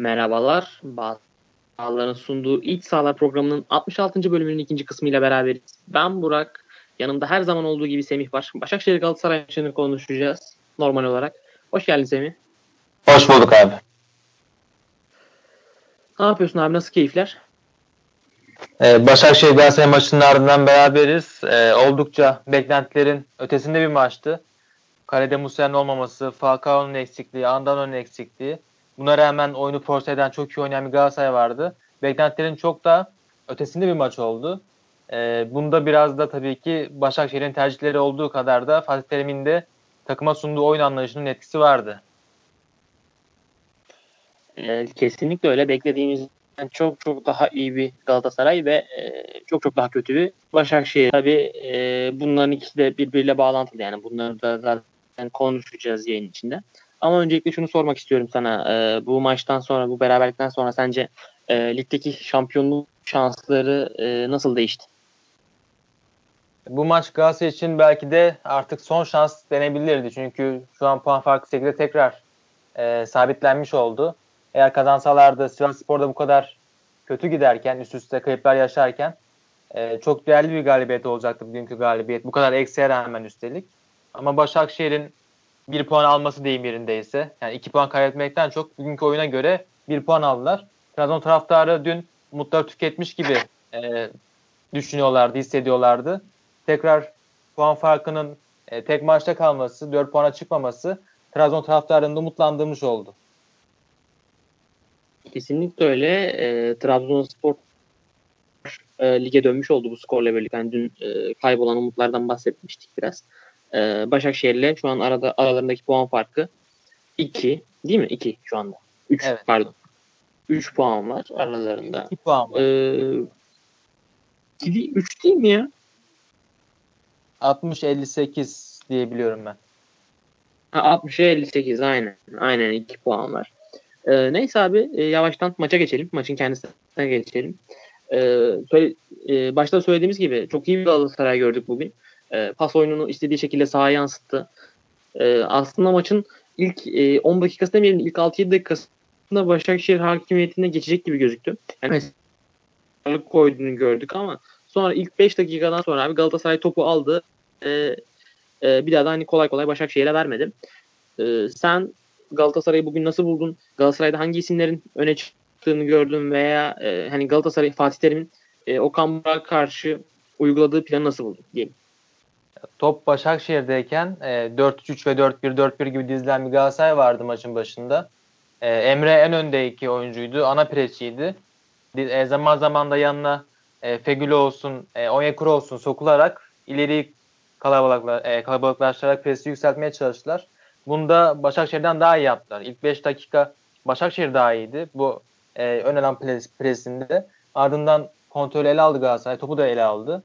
Merhabalar. Bağların sunduğu İç Sağlar programının 66. bölümünün ikinci kısmıyla beraberiz. Ben Burak. Yanımda her zaman olduğu gibi Semih var. Başakşehir Galatasaray maçını konuşacağız normal olarak. Hoş geldin Semih. Hoş bulduk abi. Ne yapıyorsun abi? Nasıl keyifler? Ee, Başakşehir Galatasaray maçının ardından beraberiz. Ee, oldukça beklentilerin ötesinde bir maçtı. Kalede Musa'nın olmaması, Falcao'nun eksikliği, Andano'nun eksikliği. Buna rağmen oyunu force eden çok iyi oynayan bir Galatasaray vardı. Beklentilerin çok da ötesinde bir maç oldu. Ee, bunda biraz da tabii ki Başakşehir'in tercihleri olduğu kadar da Fatih Terim'in de takıma sunduğu oyun anlayışının etkisi vardı. Ee, kesinlikle öyle. Beklediğimizden çok çok daha iyi bir Galatasaray ve e, çok çok daha kötü bir Başakşehir. Tabii e, bunların ikisi de birbiriyle bağlantılı. Yani bunları da zaten konuşacağız yayın içinde. Ama öncelikle şunu sormak istiyorum sana. E, bu maçtan sonra, bu beraberlikten sonra sence e, ligdeki şampiyonluk şansları e, nasıl değişti? Bu maç Galatasaray için belki de artık son şans denebilirdi. Çünkü şu an puan farkı 8'de tekrar e, sabitlenmiş oldu. Eğer kazansalardı Sivas Spor'da bu kadar kötü giderken, üst üste kayıplar yaşarken e, çok değerli bir galibiyet olacaktı bugünkü galibiyet. Bu kadar eksiğe rağmen üstelik. Ama Başakşehir'in bir puan alması deyim yerindeyse. Yani iki puan kaybetmekten çok bugünkü oyuna göre bir puan aldılar. Trabzon taraftarı dün umutları tüketmiş gibi e, düşünüyorlardı, hissediyorlardı. Tekrar puan farkının e, tek maçta kalması, 4 puana çıkmaması Trabzon taraftarını umutlandırmış oldu. Kesinlikle öyle. E, Trabzonspor e, lige dönmüş oldu bu skorla birlikte. Yani dün e, kaybolan umutlardan bahsetmiştik biraz. E, Başakşehir'le şu an arada aralarındaki puan farkı 2 değil mi? 2 şu anda. 3 evet. pardon. 3 puan var aralarında. 2 puan var. Ee, 3 değil mi ya? 60-58 diyebiliyorum ben. Ha, 60'a 58 aynen. Aynen 2 puan var. Ee, neyse abi e, yavaştan maça geçelim. Maçın kendisine geçelim. Ee, söyle, e, başta söylediğimiz gibi çok iyi bir Galatasaray gördük bugün. Ee, pas oyununu istediği şekilde sahaya yansıttı. Ee, aslında maçın ilk e, 10 dakikası demeyelim ilk 6-7 dakikasında Başakşehir hakimiyetine geçecek gibi gözüktü. Yani mesela koyduğunu gördük ama sonra ilk 5 dakikadan sonra abi Galatasaray topu aldı. E, e, bir daha da hani kolay kolay Başakşehir'e vermedi. E, sen Galatasaray'ı bugün nasıl buldun? Galatasaray'da hangi isimlerin öne çıktığını gördün veya e, hani Galatasaray Fatih Terim'in e, Okan Burak'a karşı uyguladığı planı nasıl buldun diyelim. Top Başakşehir'deyken e, 4-3 ve 4-1-4-1 gibi dizilen bir Galatasaray vardı maçın başında. E, Emre en öndeki oyuncuydu. Ana presçiydi. E, zaman zaman da yanına e, Fegüli olsun, e, Onyekuru olsun sokularak ileri kalabalıklar, e, kalabalıklaştırarak presi yükseltmeye çalıştılar. Bunda Başakşehir'den daha iyi yaptılar. İlk 5 dakika Başakşehir daha iyiydi. Bu e, ön alan pres, presinde. Ardından kontrolü ele aldı Galatasaray. Topu da ele aldı.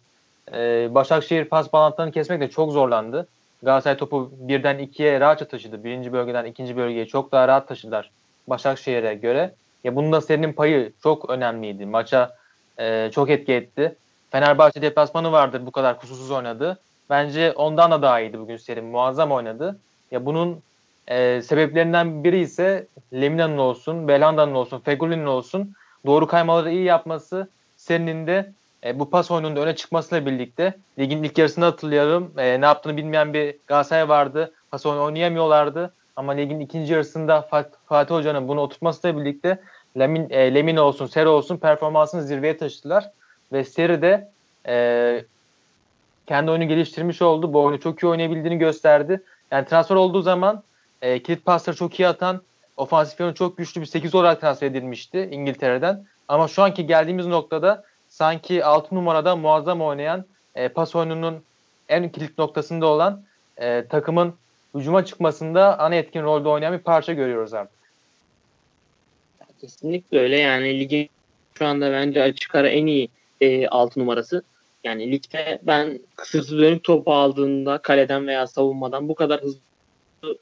E, Başakşehir pas bağlantılarını kesmekte çok zorlandı. Galatasaray topu birden ikiye rahatça taşıdı. Birinci bölgeden ikinci bölgeye çok daha rahat taşıdılar Başakşehir'e göre. Ya bunda serinin payı çok önemliydi. Maça e, çok etki etti. Fenerbahçe deplasmanı vardır bu kadar kusursuz oynadı. Bence ondan da daha iyiydi bugün Serin. Muazzam oynadı. Ya bunun e, sebeplerinden biri ise Lemina'nın olsun, Belanda'nın olsun, Feguli'nin olsun doğru kaymaları iyi yapması Serin'in de e, bu pas oyununda öne çıkmasıyla birlikte ligin ilk yarısında hatırlayalım. E, ne yaptığını bilmeyen bir Galatasaray vardı. Pas oyunu oynayamıyorlardı. Ama ligin ikinci yarısında Fatih Hoca'nın bunu oturtmasıyla birlikte Lemin, e, Lemina olsun, Seri olsun performansını zirveye taşıdılar. Ve Seri de e, kendi oyunu geliştirmiş oldu. Bu oyunu çok iyi oynayabildiğini gösterdi. Yani transfer olduğu zaman e, kilit pasları çok iyi atan, ofansif yönü çok güçlü bir 8 olarak transfer edilmişti İngiltere'den. Ama şu anki geldiğimiz noktada sanki 6 numarada muazzam oynayan e, pas oyununun en kilit noktasında olan e, takımın hücuma çıkmasında ana etkin rolde oynayan bir parça görüyoruz artık. Kesinlikle öyle yani ligin şu anda bence açık ara en iyi e, 6 numarası. Yani ligde ben sırtı dönük topu aldığında kaleden veya savunmadan bu kadar hızlı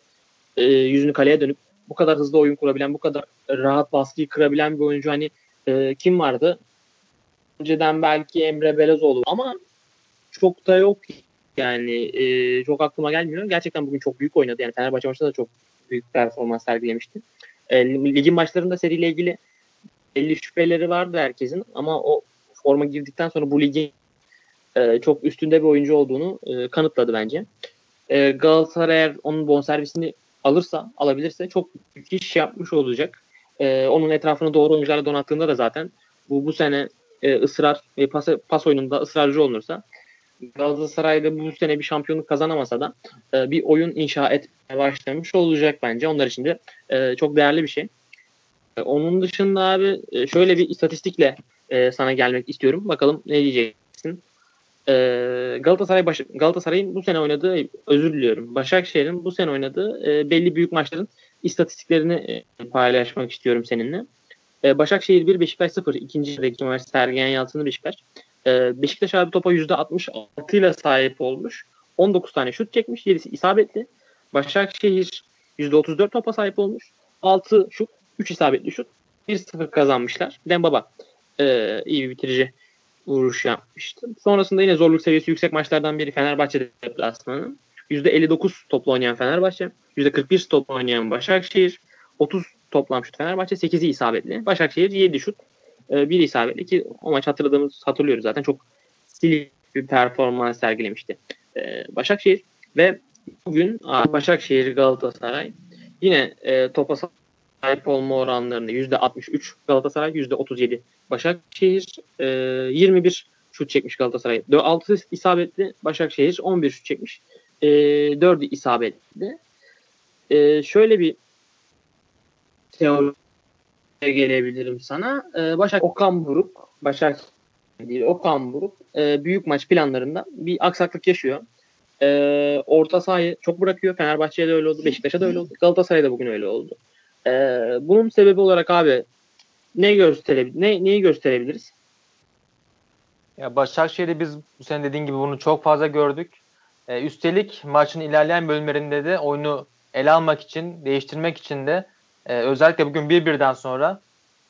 e, yüzünü kaleye dönüp bu kadar hızlı oyun kurabilen, bu kadar rahat baskıyı kırabilen bir oyuncu hani e, kim vardı? Önceden belki Emre Belezoğlu ama çok da yok yani e, çok aklıma gelmiyor. Gerçekten bugün çok büyük oynadı. Yani Fenerbahçe maçında da çok büyük performans sergilemişti. E, ligin başlarında seriyle ilgili belli şüpheleri vardı herkesin ama o forma girdikten sonra bu ligin e, çok üstünde bir oyuncu olduğunu e, kanıtladı bence. E, Galatasaray eğer onun bonservisini alırsa, alabilirse çok büyük iş yapmış olacak. E, onun etrafını doğru oyuncularla donattığında da zaten bu bu sene e, ısrar ve pas, pas oyununda ısrarcı olunursa Galatasaray'da bu sene bir şampiyonluk kazanamasa da e, bir oyun inşa etmeye başlamış olacak bence. Onlar için de e, çok değerli bir şey. E, onun dışında abi e, şöyle bir istatistikle e, sana gelmek istiyorum. Bakalım ne diyeceksin. E, Galatasaray baş, Galatasaray'ın bu sene oynadığı özür diliyorum. Başakşehir'in bu sene oynadığı e, belli büyük maçların istatistiklerini e, paylaşmak istiyorum seninle. E, Başakşehir 1, Beşiktaş 0. İkinci yarıdaki maç Sergen Yalçın'ı Beşiktaş. E, Beşiktaş abi topa %66 ile sahip olmuş. 19 tane şut çekmiş. 7'si isabetli. Başakşehir %34 topa sahip olmuş. 6 şut, 3 isabetli şut. 1-0 kazanmışlar. Dembaba e, iyi bir bitirici vuruş yapmıştı. Sonrasında yine zorluk seviyesi yüksek maçlardan biri Fenerbahçe deplasmanı. %59 topla oynayan Fenerbahçe. %41 topla oynayan Başakşehir. 30 toplam şut Fenerbahçe. 8'i isabetli. Başakşehir 7 şut. E, bir isabetli ki o maç hatırladığımız hatırlıyoruz zaten çok stil bir performans sergilemişti e, Başakşehir ve bugün Başakşehir Galatasaray yine e, topa sahip olma oranlarında %63 Galatasaray %37 Başakşehir e, 21 şut çekmiş Galatasaray. 6 isabetli Başakşehir 11 şut çekmiş. E, 4'ü isabetli. E, şöyle bir teori gelebilirim sana. E, Başak Okan Buruk, Başak değil Okan Buruk e, büyük maç planlarında bir aksaklık yaşıyor. E, orta sahayı çok bırakıyor. Fenerbahçe'ye de öyle oldu. Beşiktaş'a da öyle oldu. Galatasaray'da bugün öyle oldu. E, bunun sebebi olarak abi ne gösterebilir ne neyi gösterebiliriz? Ya Başakşehir'i biz bu sene dediğin gibi bunu çok fazla gördük. E, üstelik maçın ilerleyen bölümlerinde de oyunu ele almak için, değiştirmek için de e, özellikle bugün 1-1'den sonra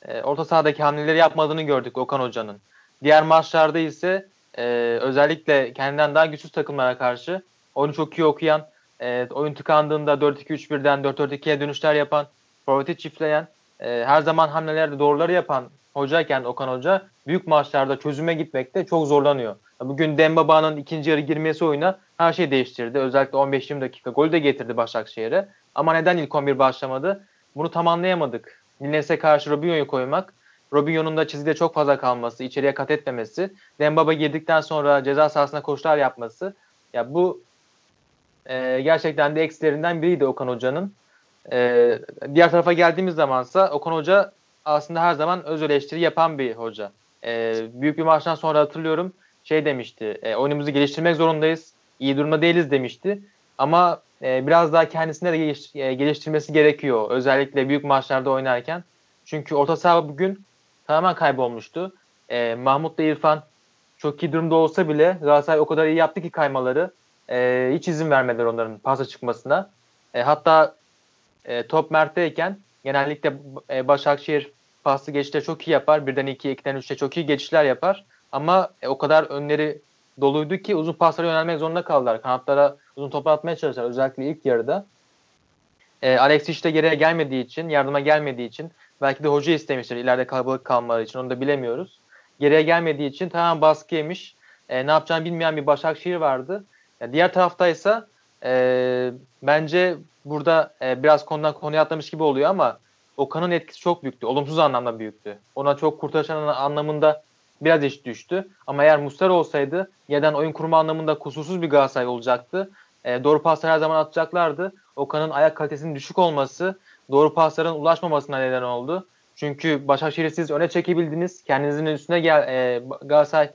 e, orta sahadaki hamleleri yapmadığını gördük Okan Hoca'nın. Diğer maçlarda ise e, özellikle kendinden daha güçsüz takımlara karşı oyunu çok iyi okuyan, e, oyun tıkandığında 4-2-3-1'den 4-4-2'ye dönüşler yapan, forveti çiftleyen, e, her zaman hamlelerde doğruları yapan hocayken Okan Hoca büyük maçlarda çözüme gitmekte çok zorlanıyor. Bugün Dembaba'nın ikinci yarı girmesi oyuna her şey değiştirdi. Özellikle 15-20 dakika gol de getirdi Başakşehir'e. Ama neden ilk 11 başlamadı? Bunu tam anlayamadık. Niles'e karşı Robinho'yu koymak, Robinho'nun da çizgide çok fazla kalması, içeriye kat etmemesi, Dembaba girdikten sonra ceza sahasına koşular yapması. Ya bu e, gerçekten de eksilerinden biriydi Okan Hoca'nın. E, diğer tarafa geldiğimiz zamansa Okan Hoca aslında her zaman öz eleştiri yapan bir hoca. E, büyük bir maçtan sonra hatırlıyorum şey demişti, e, oyunumuzu geliştirmek zorundayız, iyi durumda değiliz demişti. Ama e, biraz daha kendisine de e, geliştirmesi gerekiyor. Özellikle büyük maçlarda oynarken. Çünkü orta saha bugün tamamen kaybolmuştu. E, Mahmut da İrfan çok iyi durumda olsa bile Galatasaray o kadar iyi yaptı ki kaymaları. E, hiç izin vermediler onların pasa çıkmasına. E, hatta e, top Mert'teyken genellikle e, Başakşehir paslı geçişleri çok iyi yapar. Birden 2'ye, 2'den 3'e çok iyi geçişler yapar. Ama e, o kadar önleri doluydu ki uzun paslara yönelmek zorunda kaldılar. Kanatlara uzun top atmaya çalıştılar özellikle ilk yarıda. E, Alex işte geriye gelmediği için, yardıma gelmediği için belki de hoca istemiştir ileride kalabalık kalmaları için onu da bilemiyoruz. Geriye gelmediği için tamam baskı yemiş. E, ne yapacağını bilmeyen bir Başakşehir vardı. Yani diğer taraftaysa e, bence burada e, biraz konudan konuya atlamış gibi oluyor ama Okan'ın etkisi çok büyüktü. Olumsuz anlamda büyüktü. Ona çok kurtarışan anlamında biraz iş düştü. Ama eğer Muster olsaydı yerden oyun kurma anlamında kusursuz bir Galatasaray olacaktı. E, doğru paslar her zaman atacaklardı. Okan'ın ayak kalitesinin düşük olması doğru pasların ulaşmamasına neden oldu. Çünkü Başakşehir'i siz öne çekebildiniz. Kendinizin üstüne gel e, Galatasaray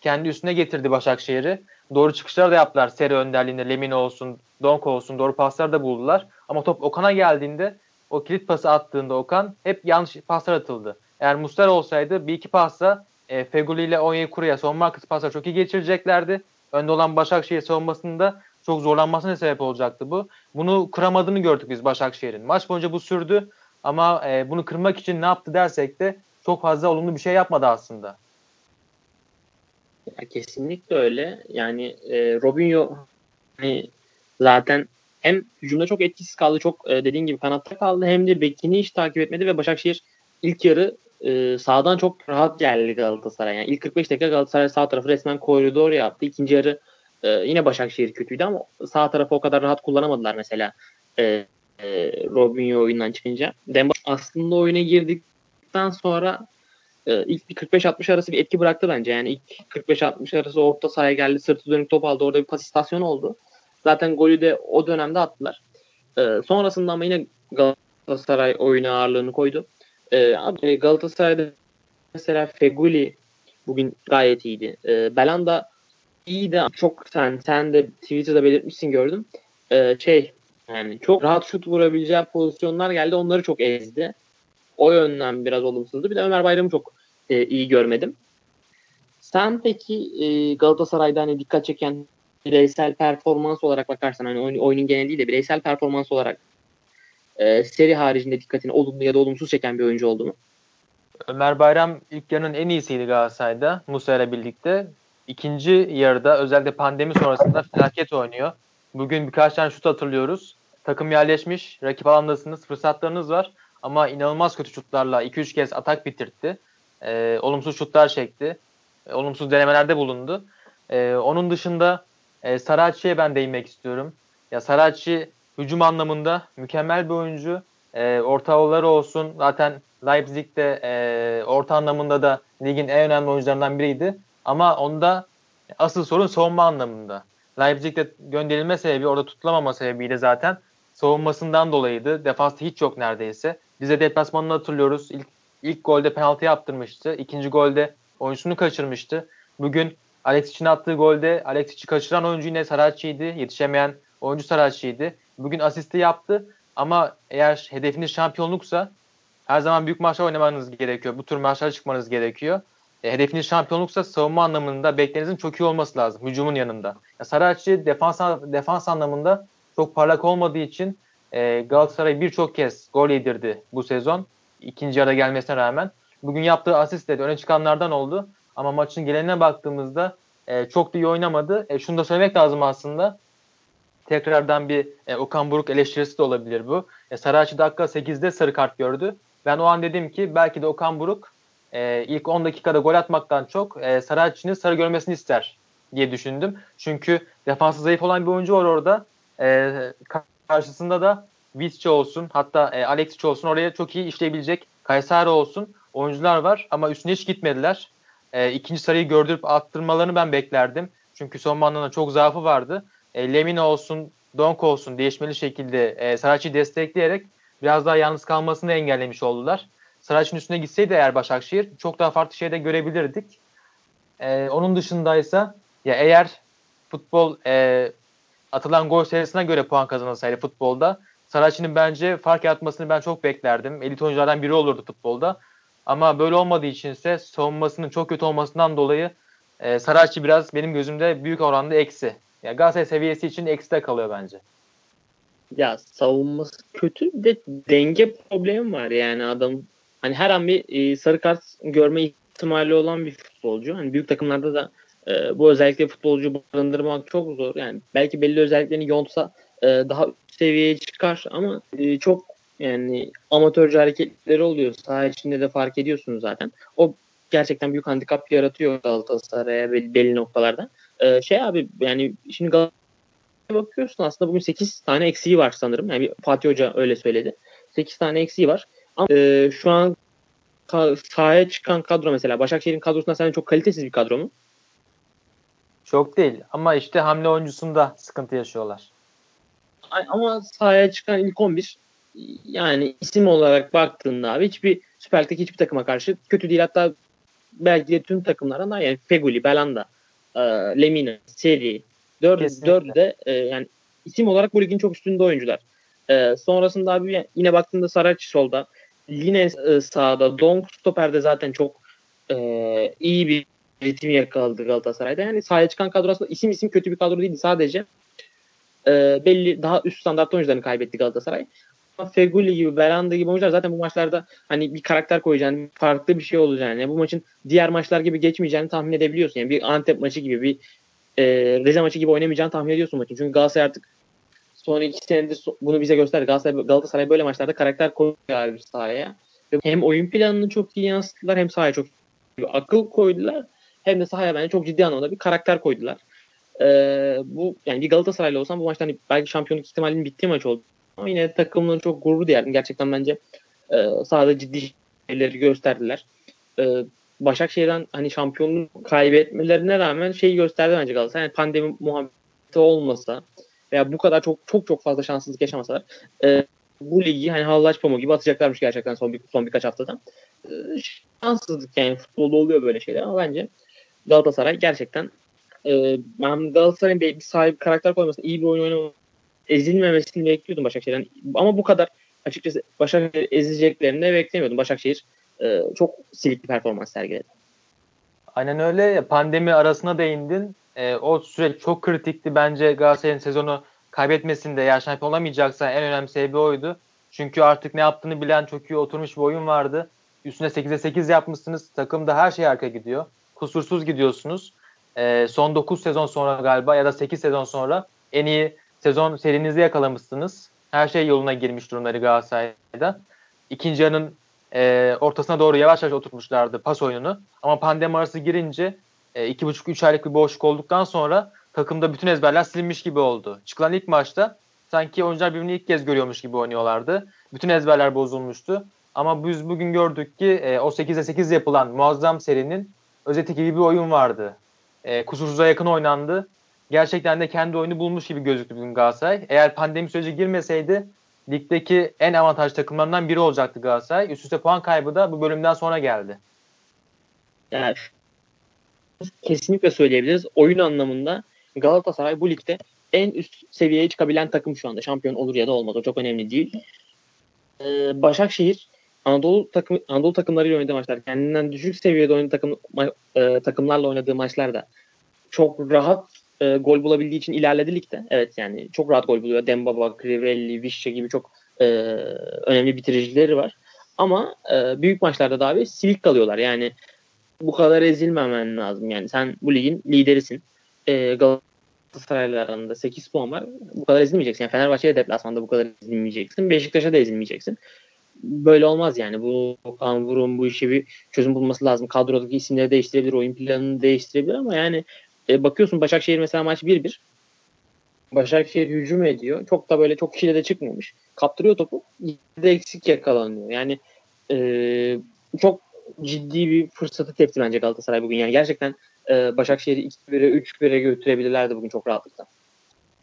kendi üstüne getirdi Başakşehir'i. Doğru çıkışlar da yaptılar. Seri önderliğinde Lemina olsun, Donk olsun doğru paslar da buldular. Ama top Okan'a geldiğinde o kilit pası attığında Okan hep yanlış paslar atıldı. Eğer Muster olsaydı bir iki pasla e, Feguli ile Onyekuru'ya savunma arkası paslar çok iyi geçireceklerdi. Önde olan Başakşehir savunmasında çok zorlanmasına sebep olacaktı bu. Bunu kıramadığını gördük biz Başakşehir'in. Maç boyunca bu sürdü ama e, bunu kırmak için ne yaptı dersek de çok fazla olumlu bir şey yapmadı aslında. Ya kesinlikle öyle. Yani e, Robinho hani zaten hem hücumda çok etkisiz kaldı. Çok e, dediğin gibi kanatta kaldı. Hem de bekini hiç takip etmedi ve Başakşehir ilk yarı e, sağdan çok rahat geldi Galatasaray. Yani ilk 45 dakika Galatasaray sağ tarafı resmen koridor yaptı. İkinci yarı e, yine Başakşehir kötüydü ama sağ tarafı o kadar rahat kullanamadılar mesela e, e, Robinho oyundan çıkınca. Demba aslında oyuna girdikten sonra e, ilk bir 45-60 arası bir etki bıraktı bence. Yani ilk 45-60 arası orta sahaya geldi, sırtı dönük top aldı. Orada bir pas istasyonu oldu. Zaten golü de o dönemde attılar. E, sonrasında ama yine Galatasaray oyuna ağırlığını koydu. E, Galatasaray'da mesela Feguli bugün gayet iyiydi. E, Belanda iyi de çok sen sen de Twitter'da belirtmişsin gördüm. E, şey yani çok rahat şut vurabileceği pozisyonlar geldi. Onları çok ezdi. O yönden biraz olumsuzdu. Bir de Ömer Bayram'ı çok e, iyi görmedim. Sen peki e, Galatasaray'da hani dikkat çeken bireysel performans olarak bakarsan hani oyun, oyunun geneliyle bireysel performans olarak e, seri haricinde dikkatini olumlu ya da olumsuz çeken bir oyuncu oldu mu? Ömer Bayram ilk yarının en iyisiydi Galatasaray'da Musa ile birlikte. İkinci yarıda özellikle pandemi sonrasında felaket oynuyor. Bugün birkaç tane şut hatırlıyoruz. Takım yerleşmiş, rakip alandasınız, fırsatlarınız var. Ama inanılmaz kötü şutlarla 2-3 kez atak bitirtti. E, olumsuz şutlar çekti. E, olumsuz denemelerde bulundu. E, onun dışında e, Saracchi'ye ben değinmek istiyorum. Ya Saracchi hücum anlamında mükemmel bir oyuncu. E, orta yolları olsun. Zaten Leipzig'te e, orta anlamında da ligin en önemli oyuncularından biriydi. Ama onda asıl sorun savunma anlamında. Leipzig'te gönderilme sebebi, orada tutulamama sebebiyle zaten savunmasından dolayıydı. Defansta hiç yok neredeyse. Bize deplasmanını hatırlıyoruz. İlk, ilk golde penaltı yaptırmıştı. İkinci golde oyuncusunu kaçırmıştı. Bugün Alex için attığı golde Alex için kaçıran oyuncu yine Saracchi'ydi. Yetişemeyen oyuncu Saracchi'ydi. Bugün asisti yaptı ama eğer hedefiniz şampiyonluksa her zaman büyük maçlar oynamanız gerekiyor. Bu tür maçlara çıkmanız gerekiyor. E, hedefiniz şampiyonluksa savunma anlamında beklerinizin çok iyi olması lazım hücumun yanında. Ya Saracchi defans defans anlamında çok parlak olmadığı için e, Galatasaray birçok kez gol yedirdi bu sezon. ikinci yarıda gelmesine rağmen. Bugün yaptığı asist de öne çıkanlardan oldu. Ama maçın gelenine baktığımızda e, çok da iyi oynamadı. E, şunu da söylemek lazım aslında. Tekrardan bir e, Okan Buruk eleştirisi de olabilir bu. E, Sarıaçı dakika 8'de sarı kart gördü. Ben o an dedim ki belki de Okan Buruk e, ilk 10 dakikada gol atmaktan çok e, Sarıaçı'nın sarı görmesini ister diye düşündüm. Çünkü defansı zayıf olan bir oyuncu var orada. E, karşısında da Visca olsun hatta e, Alexic olsun oraya çok iyi işleyebilecek Kayseri olsun oyuncular var ama üstüne hiç gitmediler. E, ikinci sarıyı gördürüp attırmalarını ben beklerdim. Çünkü son anlamda çok zaafı vardı. E, Lemina olsun, Donk olsun değişmeli şekilde e, Saracchi'yi destekleyerek biraz daha yalnız kalmasını engellemiş oldular. Saracchi'nin üstüne gitseydi eğer Başakşehir çok daha farklı şeyde görebilirdik. E, onun dışındaysa ya eğer futbol e, atılan gol sayısına göre puan kazanılsaydı futbolda Saracchi'nin bence fark yaratmasını ben çok beklerdim. Elit oyunculardan biri olurdu futbolda. Ama böyle olmadığı içinse savunmasının çok kötü olmasından dolayı e, Saracchi biraz benim gözümde büyük oranda eksi. Yani Galatasaray seviyesi için eksi de kalıyor bence. Ya savunması kötü de denge problemi var yani adam hani her an bir e, sarı kart görme ihtimali olan bir futbolcu. Hani büyük takımlarda da e, bu özellikle futbolcu barındırmak çok zor. Yani belki belli özelliklerini yontsa e, daha üst seviyeye çıkar ama e, çok yani amatörce hareketleri oluyor. Saha içinde de fark ediyorsunuz zaten. O gerçekten büyük handikap yaratıyor Galatasaray'a belli, belli noktalarda. Ee, şey abi yani şimdi Galatasaray'a bakıyorsun aslında bugün 8 tane eksiği var sanırım. Yani Fatih Hoca öyle söyledi. 8 tane eksiği var. Ama e, şu an sahaya çıkan kadro mesela Başakşehir'in kadrosunda sence çok kalitesiz bir kadro mu? Çok değil ama işte hamle oyuncusunda sıkıntı yaşıyorlar. Ama sahaya çıkan ilk 11 yani isim olarak baktığında abi hiçbir Süper Lig'deki hiçbir takıma karşı kötü değil. Hatta belki de tüm takımlardan daha yani Feguli, Belanda, e, Lemina, Seri dördü, dördü de e, yani isim olarak bu ligin çok üstünde oyuncular. E, sonrasında abi yine baktığında Saraç solda, yine e, sağda, Donk stoperde zaten çok e, iyi bir ritim yakaladı Galatasaray'da. Yani sahaya çıkan kadro aslında isim isim kötü bir kadro değildi. Sadece e, belli daha üst standart oyuncularını kaybetti Galatasaray. Feguli gibi, Belanda gibi oyuncular zaten bu maçlarda hani bir karakter koyacağını, farklı bir şey olacağını, yani bu maçın diğer maçlar gibi geçmeyeceğini tahmin edebiliyorsun. Yani bir Antep maçı gibi, bir e, Rize maçı gibi oynamayacağını tahmin ediyorsun maçın. Çünkü Galatasaray artık son iki senedir bunu bize gösterdi. Galatasaray, Galatasaray böyle maçlarda karakter koyuyor bir sahaya. Hem oyun planını çok iyi yansıttılar hem sahaya çok akıl koydular. Hem de sahaya bence çok ciddi anlamda bir karakter koydular. Ee, bu yani bir Galatasaraylı olsam bu maçtan hani belki şampiyonluk ihtimalinin bittiği maç oldu. Ama yine takımları çok gurur duyardım. Gerçekten bence e, sahada ciddi şeyleri gösterdiler. E, Başakşehir'den hani şampiyonluğu kaybetmelerine rağmen şeyi gösterdi bence Galatasaray. Yani pandemi muhabbeti olmasa veya bu kadar çok çok çok fazla şanssızlık yaşamasalar e, bu ligi hani hallaç pamuğu gibi atacaklarmış gerçekten son bir, son birkaç haftadan. E, şanssızlık yani futbolda oluyor böyle şeyler ama bence Galatasaray gerçekten e, ben Galatasaray'ın bir, bir sahibi karakter koymasını iyi bir oyun oynaması ezilmemesini bekliyordum Başakşehir'den. Ama bu kadar açıkçası Başakşehir ezeceklerini de beklemiyordum. Başakşehir e, çok silik bir performans sergiledi. Aynen öyle. Pandemi arasına değindin. E, o süreç çok kritikti. Bence Galatasaray'ın sezonu kaybetmesinde eğer şampiyon olamayacaksa en önemli sebebi oydu. Çünkü artık ne yaptığını bilen çok iyi oturmuş bir oyun vardı. Üstüne 8'e 8 yapmışsınız. Takımda her şey arka gidiyor. Kusursuz gidiyorsunuz. E, son 9 sezon sonra galiba ya da 8 sezon sonra en iyi sezon serinizi yakalamışsınız. Her şey yoluna girmiş durumları Galatasaray'da. İkinci yarının e, ortasına doğru yavaş yavaş oturtmuşlardı pas oyununu. Ama pandemi arası girince iki buçuk üç aylık bir boşluk olduktan sonra takımda bütün ezberler silinmiş gibi oldu. Çıkılan ilk maçta sanki oyuncular birbirini ilk kez görüyormuş gibi oynuyorlardı. Bütün ezberler bozulmuştu. Ama biz bugün gördük ki e, o 8'e 8 yapılan muazzam serinin özeti gibi bir oyun vardı. E, kusursuza yakın oynandı. Gerçekten de kendi oyunu bulmuş gibi gözüktü bugün Galatasaray. Eğer pandemi süreci girmeseydi ligdeki en avantajlı takımlarından biri olacaktı Galatasaray. Üst üste puan kaybı da bu bölümden sonra geldi. Yani kesinlikle söyleyebiliriz. Oyun anlamında Galatasaray bu ligde en üst seviyeye çıkabilen takım şu anda. Şampiyon olur ya da olmaz. O çok önemli değil. Ee, Başakşehir Anadolu takım Anadolu takımlarıyla oynadığı maçlar, kendinden düşük seviyede oynadığı takım e, takımlarla oynadığı maçlarda çok rahat e, gol bulabildiği için ilerledi ligde. Evet yani çok rahat gol buluyor. Dembaba, Crivelli, Vişçe gibi çok e, önemli bitiricileri var. Ama e, büyük maçlarda da abi silik kalıyorlar. Yani bu kadar ezilmemen lazım. Yani sen bu ligin liderisin. E, Galatasaray'la arasında 8 puan var. Bu kadar ezilmeyeceksin. Yani Fenerbahçe'ye deplasmanda bu kadar ezilmeyeceksin. Beşiktaş'a da ezilmeyeceksin. Böyle olmaz yani. Bu Okan Burun bu işe bir çözüm bulması lazım. Kadrodaki isimleri değiştirebilir, oyun planını değiştirebilir ama yani e, bakıyorsun Başakşehir mesela maç 1-1. Başakşehir hücum ediyor. Çok da böyle çok kişiyle de çıkmamış. Kaptırıyor topu. de eksik yakalanıyor. Yani e, çok ciddi bir fırsatı tepti bence Galatasaray bugün. Yani gerçekten e, Başakşehir'i 2-1'e 3-1'e götürebilirlerdi bugün çok rahatlıkla.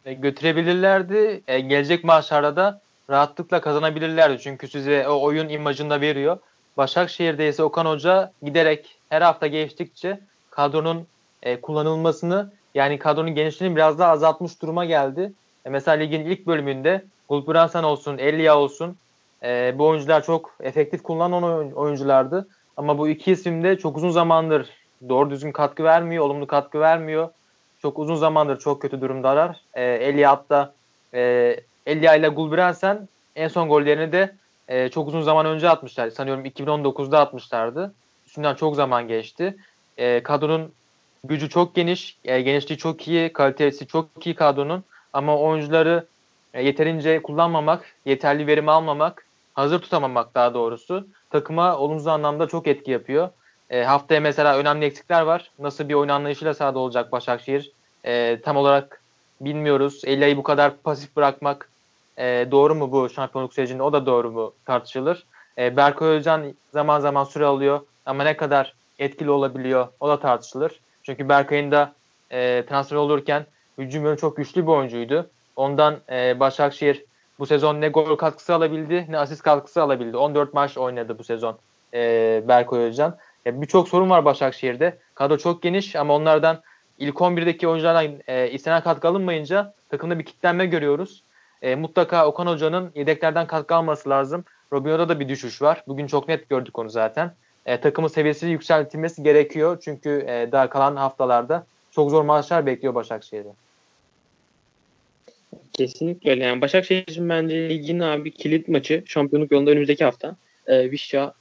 E, götürebilirlerdi. E, gelecek maçlarda da rahatlıkla kazanabilirlerdi. Çünkü size o oyun imajını veriyor. Başakşehir'de ise Okan Hoca giderek her hafta geçtikçe kadronun e, kullanılmasını yani kadronun genişliğini biraz daha azaltmış duruma geldi. E, mesela ligin ilk bölümünde Gulbransan olsun, Elia olsun e, bu oyuncular çok efektif kullanılan oyunculardı. Ama bu iki isim de çok uzun zamandır doğru düzgün katkı vermiyor, olumlu katkı vermiyor. Çok uzun zamandır çok kötü durumdalar. E, Elia hatta e, Elia ile Gulbransen en son gollerini de e, çok uzun zaman önce atmışlar. Sanıyorum 2019'da atmışlardı. Üstünden çok zaman geçti. E, kadronun gücü çok geniş, e, genişliği çok iyi, kalitesi çok iyi kadronun ama oyuncuları e, yeterince kullanmamak, yeterli verimi almamak, hazır tutamamak daha doğrusu takıma olumsuz anlamda çok etki yapıyor. E, haftaya mesela önemli eksikler var. Nasıl bir oyun anlayışıyla sahada olacak Başakşehir? E, tam olarak bilmiyoruz. Elia'yı bu kadar pasif bırakmak e, doğru mu bu şampiyonluk sürecinde? O da doğru mu tartışılır. E, Berkay Özcan zaman zaman süre alıyor ama ne kadar etkili olabiliyor o da tartışılır. Çünkü Berkay'ın da e, transfer olurken hücum yönü çok güçlü bir oyuncuydu. Ondan e, Başakşehir bu sezon ne gol katkısı alabildi ne asist katkısı alabildi. 14 maç oynadı bu sezon e, Berkay Özcan. E, Birçok sorun var Başakşehir'de. Kadro çok geniş ama onlardan ilk 11'deki oyunculardan e, istenen katkı alınmayınca takımda bir kitlenme görüyoruz. E, mutlaka Okan Hoca'nın yedeklerden katkı alması lazım. Robinho'da da bir düşüş var. Bugün çok net gördük onu zaten e, takımın seviyesi yükseltilmesi gerekiyor. Çünkü e, daha kalan haftalarda çok zor maçlar bekliyor Başakşehir'de. Kesinlikle öyle. Yani Başakşehir'in bence ligin abi kilit maçı şampiyonluk yolunda önümüzdeki hafta. E, Vişça,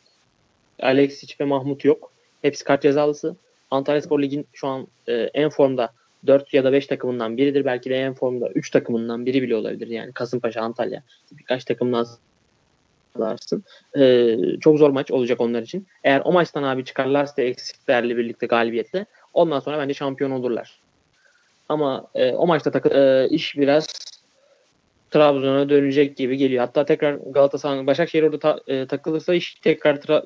Alexic ve Mahmut yok. Hepsi kart cezalısı. Antalya Spor Lig'in şu an e, en formda 4 ya da 5 takımından biridir. Belki de en formda 3 takımından biri bile olabilir. Yani Kasımpaşa, Antalya birkaç takımdan alarsın. Ee, çok zor maç olacak onlar için. Eğer o maçtan abi çıkarlarsa eksiklerle birlikte galibiyetle ondan sonra bence şampiyon olurlar. Ama e, o maçta takı, e, iş biraz Trabzon'a dönecek gibi geliyor. Hatta tekrar Galatasaray, Başakşehir orada ta, e, takılırsa iş tekrar tra,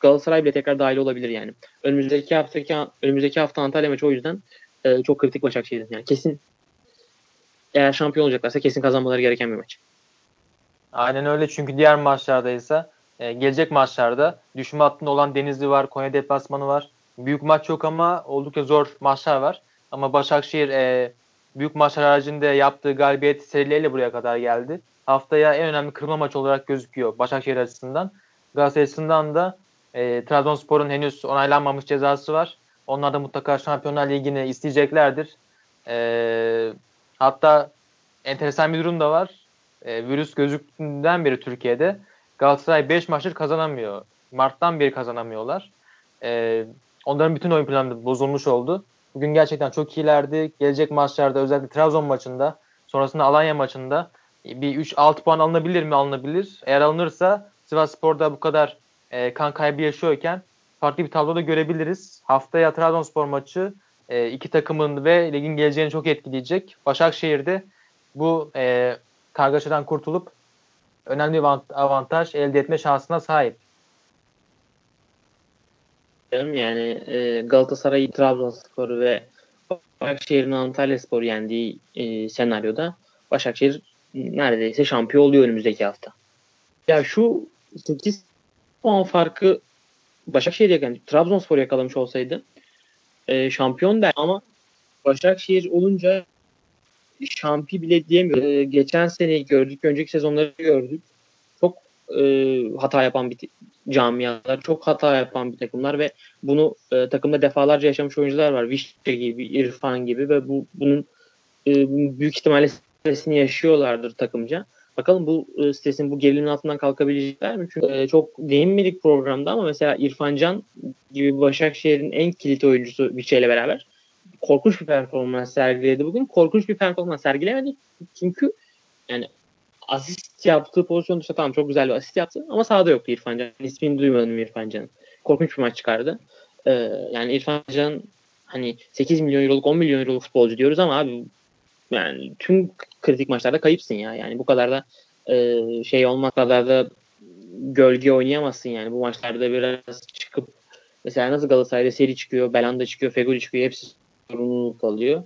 Galatasaray bile tekrar dahil olabilir yani. Önümüzdeki haftaki önümüzdeki hafta Antalya maçı o yüzden e, çok kritik Başakşehir'in. Yani kesin eğer şampiyon olacaklarsa kesin kazanmaları gereken bir maç. Aynen öyle çünkü diğer maçlarda ise e, gelecek maçlarda düşme hattında olan Denizli var, Konya deplasmanı var. Büyük maç yok ama oldukça zor maçlar var. Ama Başakşehir e, büyük maçlar haricinde yaptığı galibiyet serileriyle buraya kadar geldi. Haftaya en önemli kırılma maç olarak gözüküyor Başakşehir açısından. Galatasaray açısından da e, Trabzonspor'un henüz onaylanmamış cezası var. Onlar da mutlaka Şampiyonlar Ligi'ni isteyeceklerdir. E, hatta enteresan bir durum da var. E, virüs gözüktüğünden beri Türkiye'de Galatasaray 5 maçtır kazanamıyor. Mart'tan beri kazanamıyorlar. E, onların bütün oyun planı bozulmuş oldu. Bugün gerçekten çok iyilerdi. Gelecek maçlarda özellikle Trabzon maçında sonrasında Alanya maçında bir 3-6 puan alınabilir mi? Alınabilir. Eğer alınırsa Sivas Spor'da bu kadar e, kan kaybı yaşıyorken farklı bir tabloda görebiliriz. Haftaya Trabzonspor maçı e, iki takımın ve ligin geleceğini çok etkileyecek. Başakşehir'de bu e, kargaşadan kurtulup önemli bir avantaj elde etme şansına sahip. Yani e, Galatasaray, Trabzonspor ve Başakşehir'in Antalya Spor yendiği e, senaryoda Başakşehir neredeyse şampiyon oluyor önümüzdeki hafta. Ya şu 8 puan farkı Başakşehir yani Trabzonspor yakalamış olsaydı e, şampiyon der ama Başakşehir olunca şampi bile diyemiyor. E, geçen sene gördük, önceki sezonları gördük. E, hata yapan bir camialar, çok hata yapan bir takımlar ve bunu e, takımda defalarca yaşamış oyuncular var. Vişçe gibi, İrfan gibi ve bu bunun e, büyük ihtimalle stresini yaşıyorlardır takımca. Bakalım bu e, stresin, bu gerilimin altından kalkabilecekler mi? Çünkü e, çok değinmedik programda ama mesela İrfan Can gibi Başakşehir'in en kilit oyuncusu Vişçe ile beraber korkunç bir performans sergiledi bugün. Korkunç bir performans sergilemedi. Çünkü yani asist yaptığı pozisyon dışında tamam çok güzel bir asist yaptı ama sahada yoktu İrfan Can. İsmini duymadım İrfan Can'ın. Korkunç bir maç çıkardı. Ee, yani İrfan Can hani 8 milyon euroluk 10 milyon euroluk futbolcu diyoruz ama abi yani tüm kritik maçlarda kayıpsın ya. Yani bu kadar da e, şey olmak kadar da gölge oynayamazsın yani. Bu maçlarda biraz çıkıp mesela nasıl Galatasaray'da seri çıkıyor, Belanda çıkıyor, Feguli çıkıyor. Hepsi sorumluluk alıyor.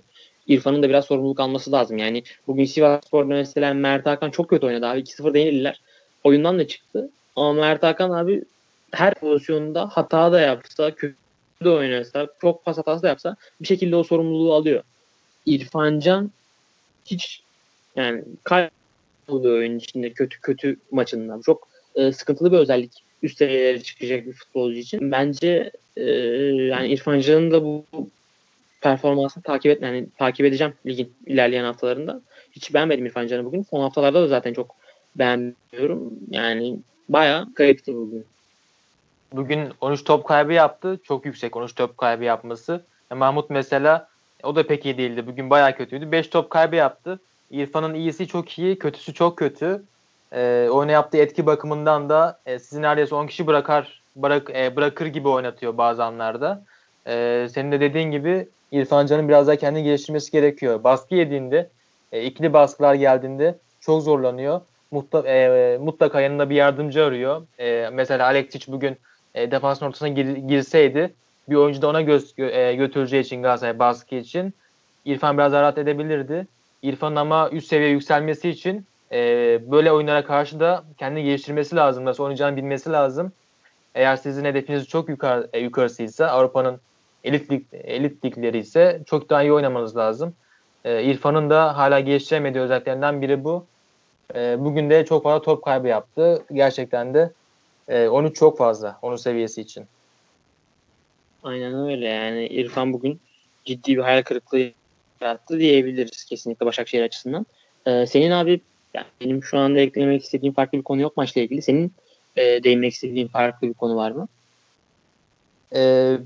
İrfan'ın da biraz sorumluluk alması lazım. Yani bugün Sivas Spor'da mesela Mert Hakan çok kötü oynadı abi. 2-0 yenildiler. Oyundan da çıktı. Ama Mert Hakan abi her pozisyonda hata da yapsa, kötü de oynasa, çok pas hatası da yapsa bir şekilde o sorumluluğu alıyor. İrfan Can hiç yani kayboluyor oyun içinde kötü kötü maçından. Çok e, sıkıntılı bir özellik üst çıkacak bir futbolcu için. Bence e, yani İrfan Can'ın da bu performansını takip et yani takip edeceğim ligin ilerleyen haftalarında. Hiç beğenmedim İrfan Can'ı bugün. Son haftalarda da zaten çok beğenmiyorum. Yani bayağı kayıptı bugün. Bugün 13 top kaybı yaptı. Çok yüksek 13 top kaybı yapması. E, Mahmut mesela o da pek iyi değildi. Bugün bayağı kötüydü. 5 top kaybı yaptı. İrfan'ın iyisi çok iyi, kötüsü çok kötü. E, oyuna yaptığı etki bakımından da e, sizi neredeyse 10 kişi bırakar bırak, e, bırakır gibi oynatıyor bazı anlarda. E, senin de dediğin gibi İrfan Can'ın biraz daha kendini geliştirmesi gerekiyor. Baskı yediğinde, e, ikili baskılar geldiğinde çok zorlanıyor. Mutla, e, mutlaka yanında bir yardımcı arıyor. E, mesela Alexic bugün e, defansın ortasına gir, girseydi bir oyuncu da ona göz, e, götüreceği için Galatasaray baskı için İrfan biraz rahat edebilirdi. İrfan'ın ama üst seviye yükselmesi için e, böyle oyunlara karşı da kendini geliştirmesi lazım. Nasıl oynayacağını bilmesi lazım. Eğer sizin hedefiniz çok yukarı, e, yukarısıysa Avrupa'nın elit, lig, elit ligleri ise çok daha iyi oynamanız lazım. E, İrfan'ın da hala geliştiremediği özelliklerinden biri bu. E, bugün de çok fazla top kaybı yaptı. Gerçekten de e, 13 çok fazla onun seviyesi için. Aynen öyle yani İrfan bugün ciddi bir hayal kırıklığı yarattı diyebiliriz kesinlikle Başakşehir açısından. Ee, senin abi yani benim şu anda eklemek istediğim farklı bir konu yok maçla ilgili. Senin e, değinmek istediğin farklı bir konu var mı? Ee,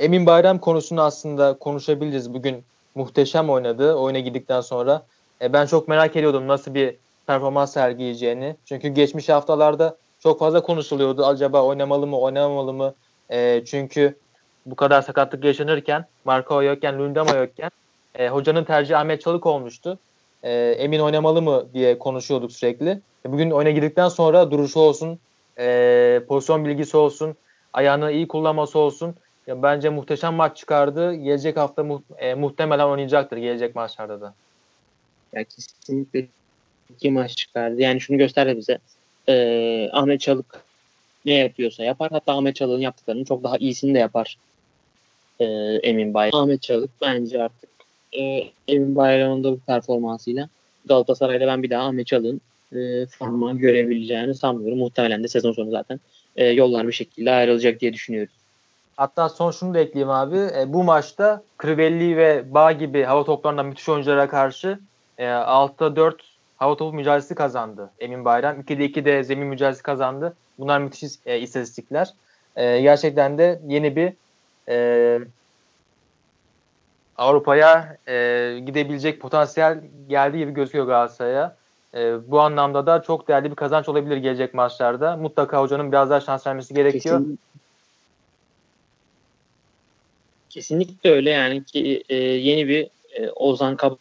Emin Bayram konusunu aslında konuşabiliriz. Bugün muhteşem oynadı oyuna gittikten sonra. E, ben çok merak ediyordum nasıl bir performans sergileyeceğini. Çünkü geçmiş haftalarda çok fazla konuşuluyordu. Acaba oynamalı mı, oynamamalı mı? E, çünkü bu kadar sakatlık yaşanırken, Marco yokken, Lundama yokken e, hocanın tercihi Ahmet Çalık olmuştu. E, emin oynamalı mı diye konuşuyorduk sürekli. E, bugün oyuna girdikten sonra duruşu olsun, e, pozisyon bilgisi olsun, ayağını iyi kullanması olsun. Ya bence muhteşem maç çıkardı. Gelecek hafta mu- e, muhtemelen oynayacaktır gelecek maçlarda da. Ya kesinlikle iki maç çıkardı. Yani şunu gösterdi bize. Ee, Ahmet Çalık ne yapıyorsa yapar. Hatta Ahmet Çalık'ın yaptıklarının çok daha iyisini de yapar. Ee, Emin Bayram. Ahmet Çalık bence artık e, Emin Bayram'ın da bu performansıyla Galatasaray'da ben bir daha Ahmet Çalık'ın e, forma görebileceğini sanmıyorum. Muhtemelen de sezon sonu zaten e, yollar bir şekilde ayrılacak diye düşünüyorum. Hatta son şunu da ekleyeyim abi. E, bu maçta Crivelli ve Bağ gibi hava toplarından müthiş oyunculara karşı e, 6'da 4 hava topu mücadelesi kazandı Emin Bayram. 2'de 2 de zemin mücadelesi kazandı. Bunlar müthiş e, istatistikler. E, gerçekten de yeni bir e, Avrupa'ya e, gidebilecek potansiyel geldiği gibi gözüküyor Galatasaray'a. E, bu anlamda da çok değerli bir kazanç olabilir gelecek maçlarda. Mutlaka hocanın biraz daha şans vermesi gerekiyor. Kesin, kesinlikle öyle yani ki e, yeni bir e, Ozan Kabak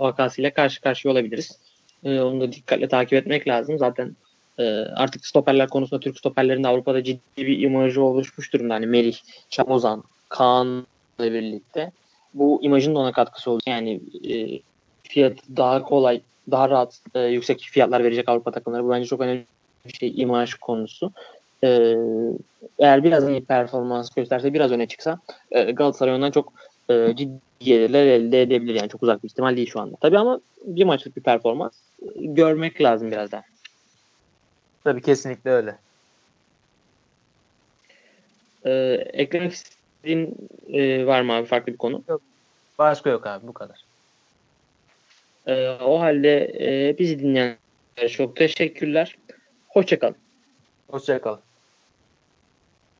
vakasıyla karşı karşıya olabiliriz. E, onu da dikkatle takip etmek lazım. Zaten e, artık stoperler konusunda Türk stoperlerinde Avrupa'da ciddi bir imajı oluşmuş durumda. Hani Melih, Çamozan, Kaan'la birlikte. Bu imajın da ona katkısı oldu. Yani e, fiyatı daha kolay, daha rahat e, yüksek fiyatlar verecek Avrupa takımları. Bu bence çok önemli bir şey imaj konusu. E, eğer biraz iyi performans gösterse, biraz öne çıksa e, Galatasaray ondan çok e, ciddi gelirler elde edebilir. Yani çok uzak bir ihtimal değil şu anda. Tabii ama bir maçlık bir performans e, görmek lazım biraz daha. Tabii kesinlikle öyle. Ee, eklemek istediğin e, var mı abi farklı bir konu? Yok. Başka yok abi bu kadar. Ee, o halde e, bizi dinleyenlere çok teşekkürler. Hoşçakalın. Hoşçakalın.